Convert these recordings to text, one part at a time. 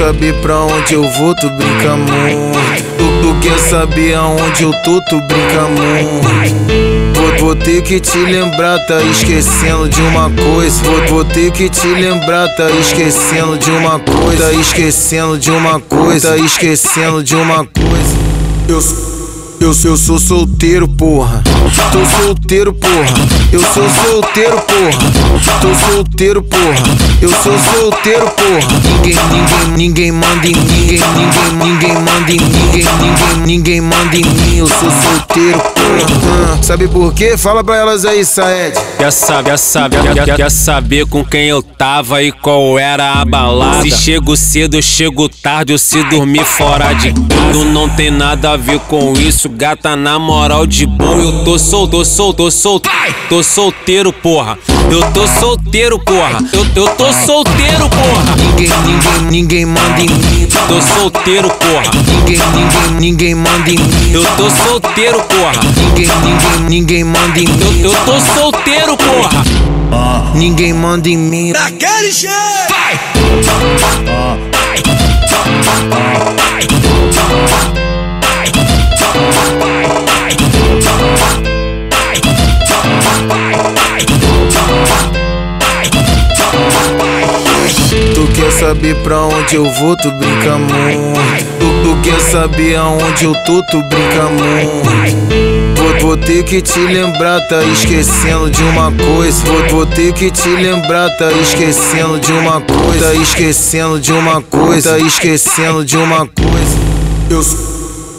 saber pra onde eu vou, tu brinca muito. Tu, tu quer saber aonde eu tô, tu brinca muito. Vou, vou ter que te lembrar, tá esquecendo de uma coisa. Vou, vou ter que te lembrar, tá esquecendo de uma coisa. Tá esquecendo de uma coisa, tá esquecendo de uma coisa. Eu eu, eu sou solteiro, porra. Tô solteiro, porra. Eu sou solteiro, porra. Tô solteiro, porra. Eu sou solteiro, porra. Ninguém, ninguém, ninguém manda em mim. Ninguém, ninguém, ninguém manda em mim. Ninguém, ninguém, ninguém manda em mim. Eu sou solteiro, porra. Sabe por quê? Fala pra elas aí, Saed. Quer saber, quer saber, quer, quer saber com quem eu tava e qual era a balada? Se chego cedo, eu chego tarde, ou se dormir fora de casa. Não tem nada a ver com isso gata na moral de bom. Eu tô solto, solto, solto, tô solteiro, porra. Eu tô solteiro, porra. Eu, eu tô solteiro, porra. Ninguém, ninguém, ninguém manda em mim. Tô solteiro, porra. Ninguém, ninguém, ninguém manda em mim. Eu tô solteiro, porra. Ninguém, ninguém, ninguém manda em mim. Eu, eu tô solteiro, porra. Ah. Ninguém manda em mim. Daquele jeito. Vai. Saber pra onde eu vou, tu brinca muito. Tu, tu quer saber aonde eu tô, tu brinca muito. Vou, vou ter que te lembrar, tá esquecendo de uma coisa. Vou, vou ter que te lembrar, tá esquecendo de uma coisa. Tá esquecendo de uma coisa, tá esquecendo de uma coisa. Eu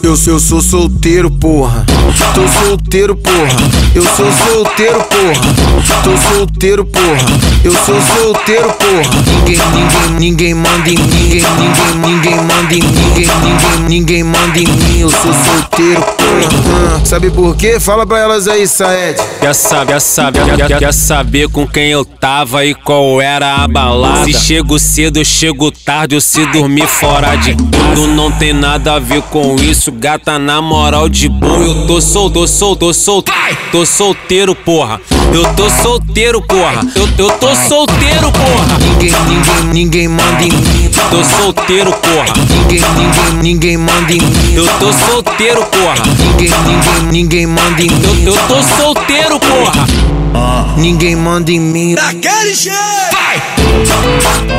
eu, eu sou solteiro, porra. Tô solteiro, porra. Eu sou solteiro, porra. Tô solteiro, porra. Eu sou solteiro, porra. Ninguém, ninguém, ninguém manda em. Ninguém, ninguém, ninguém manda em. Ninguém, ninguém, ninguém manda em Eu sou solteiro. Sabe por quê? Fala pra elas aí, Saed. Quer saber, quer saber, quer, quer saber com quem eu tava e qual era a balada? Se chego cedo, eu chego tarde, ou se dormir fora de casa. Não tem nada a ver com isso gata na moral de bom. Eu tô solto, solto, solto, tô solteiro, porra. Eu tô solteiro, porra. Eu, eu tô solteiro, porra. Ninguém, ninguém, ninguém manda em mim. Tô solteiro, porra. Ninguém, ninguém, ninguém manda em mim. Eu tô solteiro, porra. Ninguém, ninguém, ninguém manda em mim. Eu, eu tô solteiro, porra. Ah. Ninguém manda em mim. Daquele jeito. Vai.